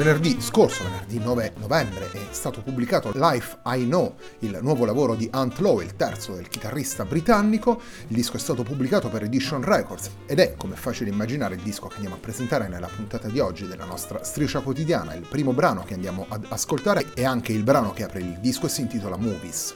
Venerdì scorso, venerdì 9 novembre, è stato pubblicato Life I Know, il nuovo lavoro di Ant Lowe, il terzo del chitarrista britannico. Il disco è stato pubblicato per Edition Records ed è, come è facile immaginare, il disco che andiamo a presentare nella puntata di oggi della nostra striscia quotidiana. Il primo brano che andiamo ad ascoltare è anche il brano che apre il disco e si intitola Movies.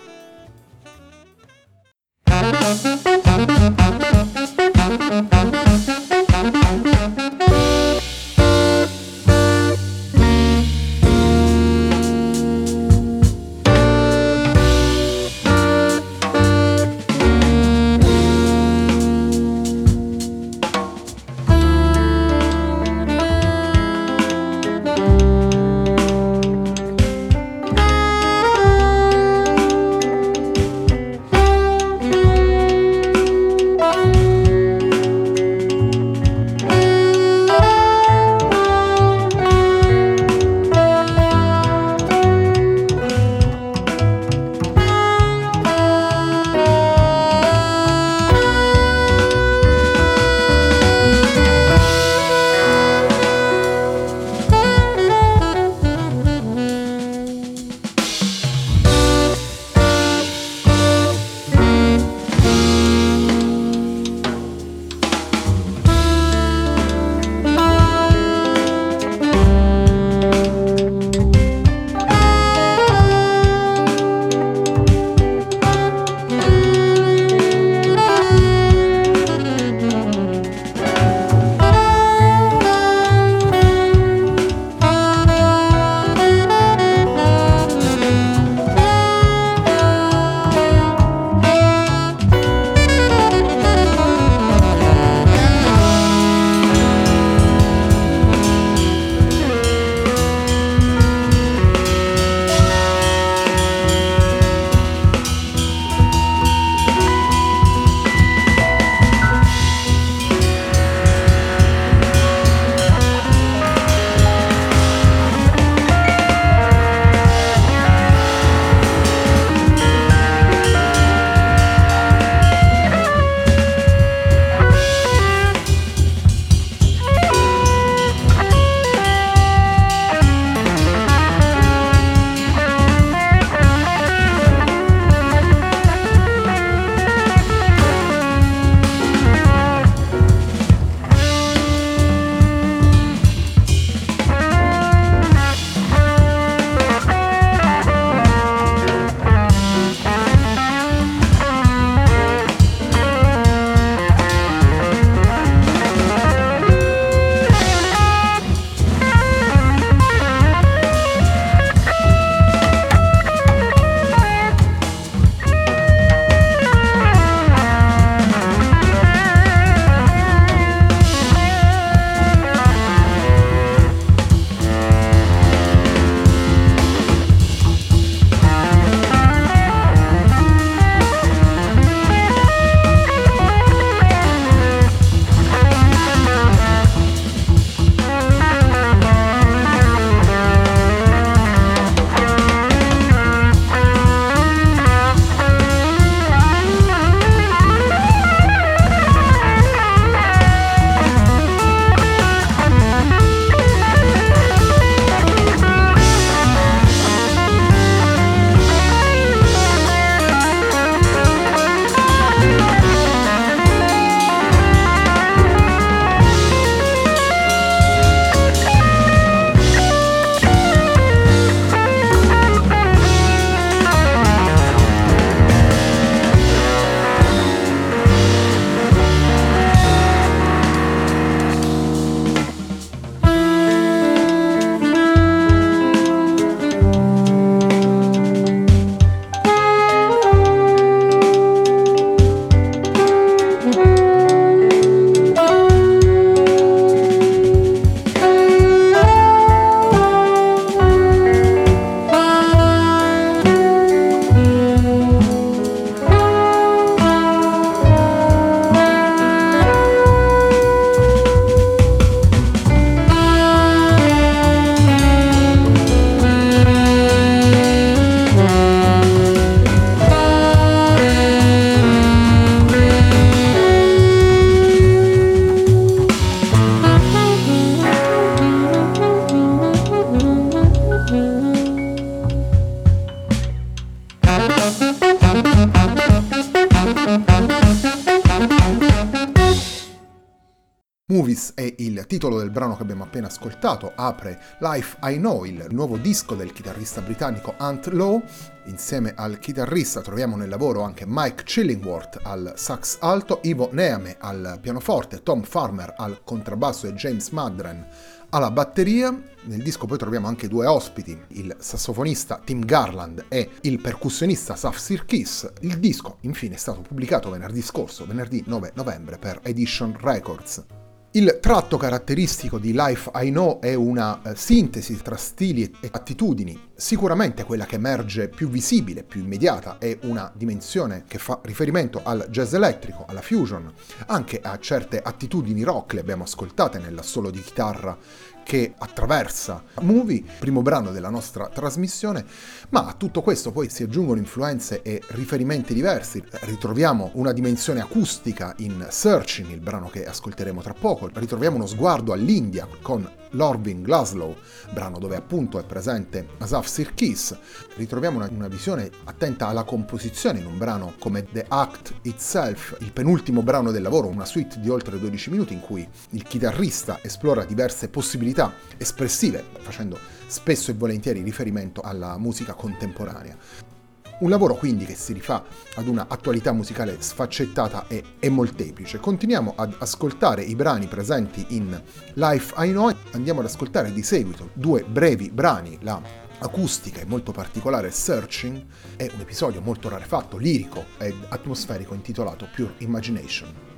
Brano che abbiamo appena ascoltato, apre Life I Know, il nuovo disco del chitarrista britannico Ant Lowe. Insieme al chitarrista troviamo nel lavoro anche Mike Chillingworth al sax alto, Ivo Neame al pianoforte, Tom Farmer al contrabbasso e James Madren alla batteria. Nel disco poi troviamo anche due ospiti, il sassofonista Tim Garland e il percussionista Saf Sirkis. Il disco infine è stato pubblicato venerdì scorso, venerdì 9 novembre, per Edition Records. Il tratto caratteristico di Life I Know è una eh, sintesi tra stili e attitudini. Sicuramente quella che emerge più visibile, più immediata, è una dimensione che fa riferimento al jazz elettrico, alla fusion, anche a certe attitudini rock, le abbiamo ascoltate nel solo di chitarra che attraversa Movie, primo brano della nostra trasmissione, ma a tutto questo poi si aggiungono influenze e riferimenti diversi. Ritroviamo una dimensione acustica in Searching, il brano che ascolteremo tra poco, ritroviamo uno sguardo all'India con Lorvin Glaslow, brano dove appunto è presente Asaf Sirkis. Ritroviamo una, una, visione attenta alla composizione in un brano come The Act Itself, il penultimo brano del lavoro, una suite di oltre 12 minuti in cui il chitarrista esplora diverse possibilità espressive, facendo spesso e volentieri riferimento alla musica contemporanea. Un lavoro quindi che si rifà ad una attualità musicale sfaccettata e, e, molteplice. Continuiamo ad ascoltare i brani presenti in Life I Know, andiamo ad ascoltare di seguito due brevi brani, la acustica e molto particolare Searching è un episodio molto rarefatto, lirico ed atmosferico intitolato Pure Imagination.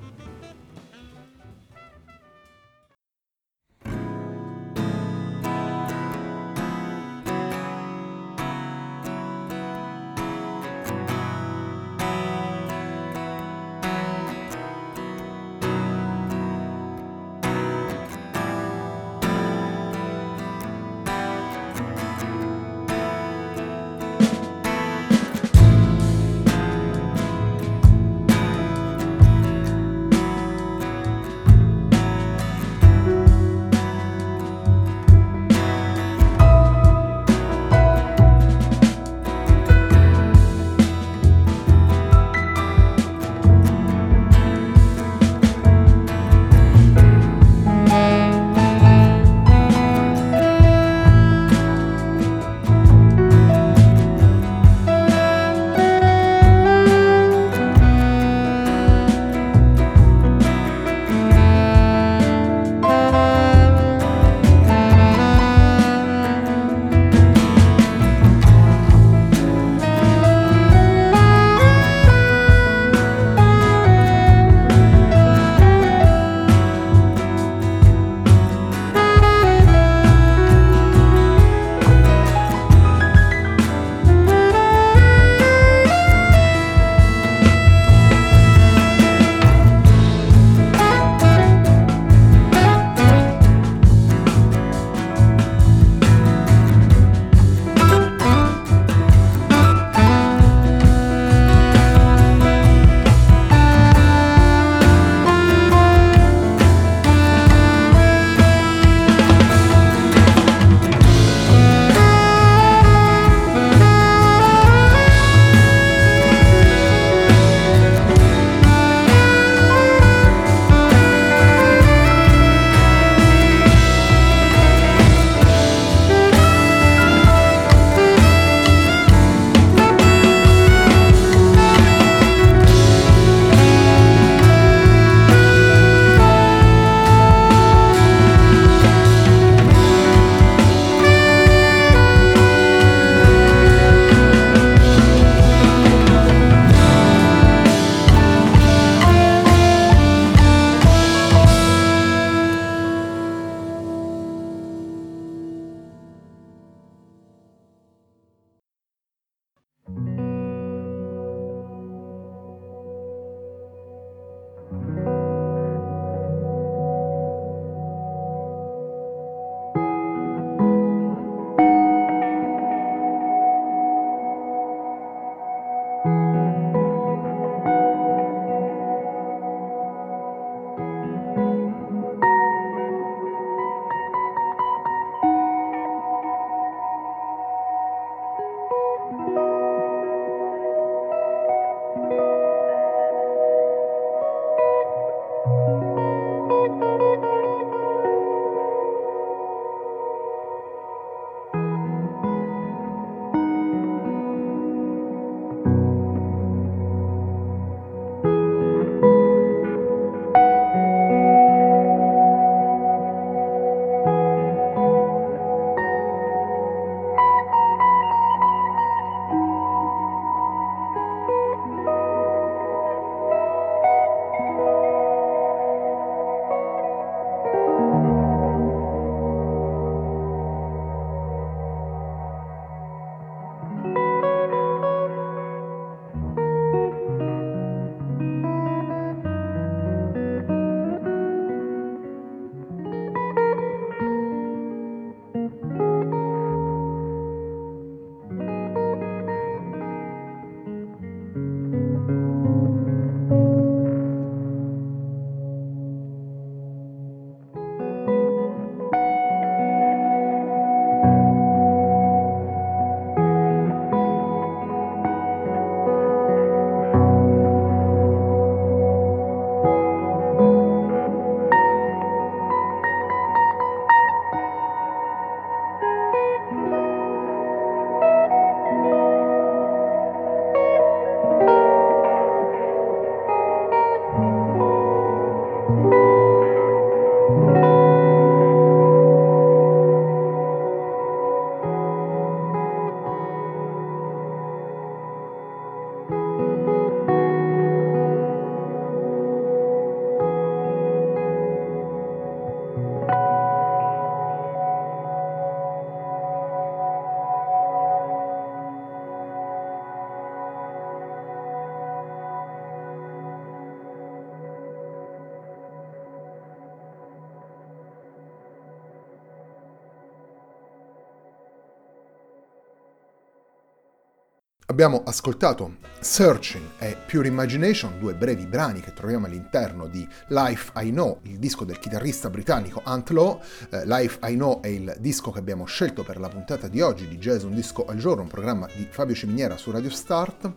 Abbiamo ascoltato Searching e Pure Imagination, due brevi brani che troviamo all'interno di Life I Know, il disco del chitarrista britannico Ant Law. Eh, Life I Know è il disco che abbiamo scelto per la puntata di oggi di Jazz Un Disco al Giorno, un programma di Fabio Ciminiera su Radio Start.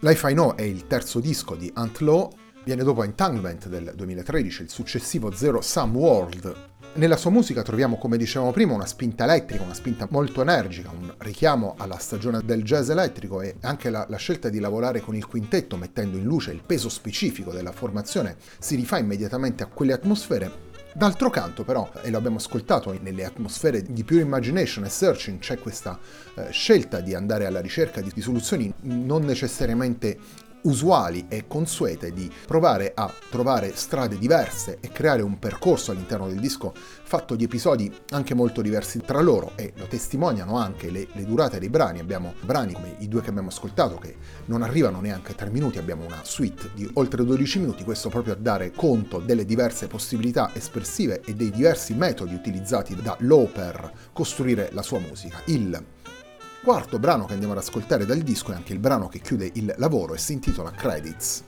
Life I Know è il terzo disco di Ant Law, viene dopo Entanglement del 2013, il successivo Zero Sum World nella sua musica troviamo, come dicevamo prima, una spinta elettrica, una spinta molto energica, un richiamo alla stagione del jazz elettrico e anche la, la, scelta di lavorare con il quintetto mettendo in luce il peso specifico della formazione si rifà immediatamente a quelle atmosfere. D'altro canto però, e lo abbiamo ascoltato nelle atmosfere di Pure Imagination e Searching, c'è questa eh, scelta di andare alla ricerca di, di soluzioni non necessariamente usuali e consuete di provare a trovare strade diverse e creare un percorso all'interno del disco fatto di episodi anche molto diversi tra loro e lo testimoniano anche le, le durate dei brani. Abbiamo brani come i due che abbiamo ascoltato che non arrivano neanche a 3 minuti, abbiamo una suite di oltre 12 minuti, questo proprio a dare conto delle diverse possibilità espressive e dei diversi metodi utilizzati da Low per costruire la sua musica. Il quarto brano che andiamo ad ascoltare dal disco è anche il brano che chiude il lavoro e si intitola Credits.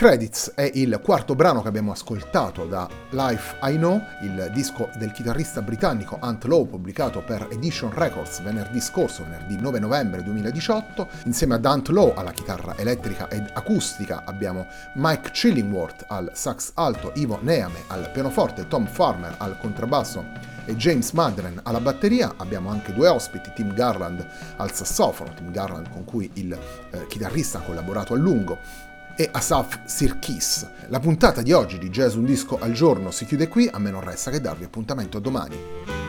Credits è il quarto brano che abbiamo ascoltato da Life I Know, il disco del chitarrista britannico Ant Lowe pubblicato per Edition Records venerdì scorso, venerdì 9 novembre 2018. Insieme ad Ant Lowe alla chitarra elettrica ed acustica abbiamo Mike Chillingworth al sax alto, Ivo Neame al pianoforte, Tom Farmer al contrabbasso e James Madren alla batteria. Abbiamo anche due ospiti, Tim Garland al sassofono, Tim Garland con cui il eh, chitarrista ha collaborato a lungo e Asaf Sirkis. La puntata di oggi di Jazz Un Disco al Giorno si chiude qui, a me non resta che darvi appuntamento domani.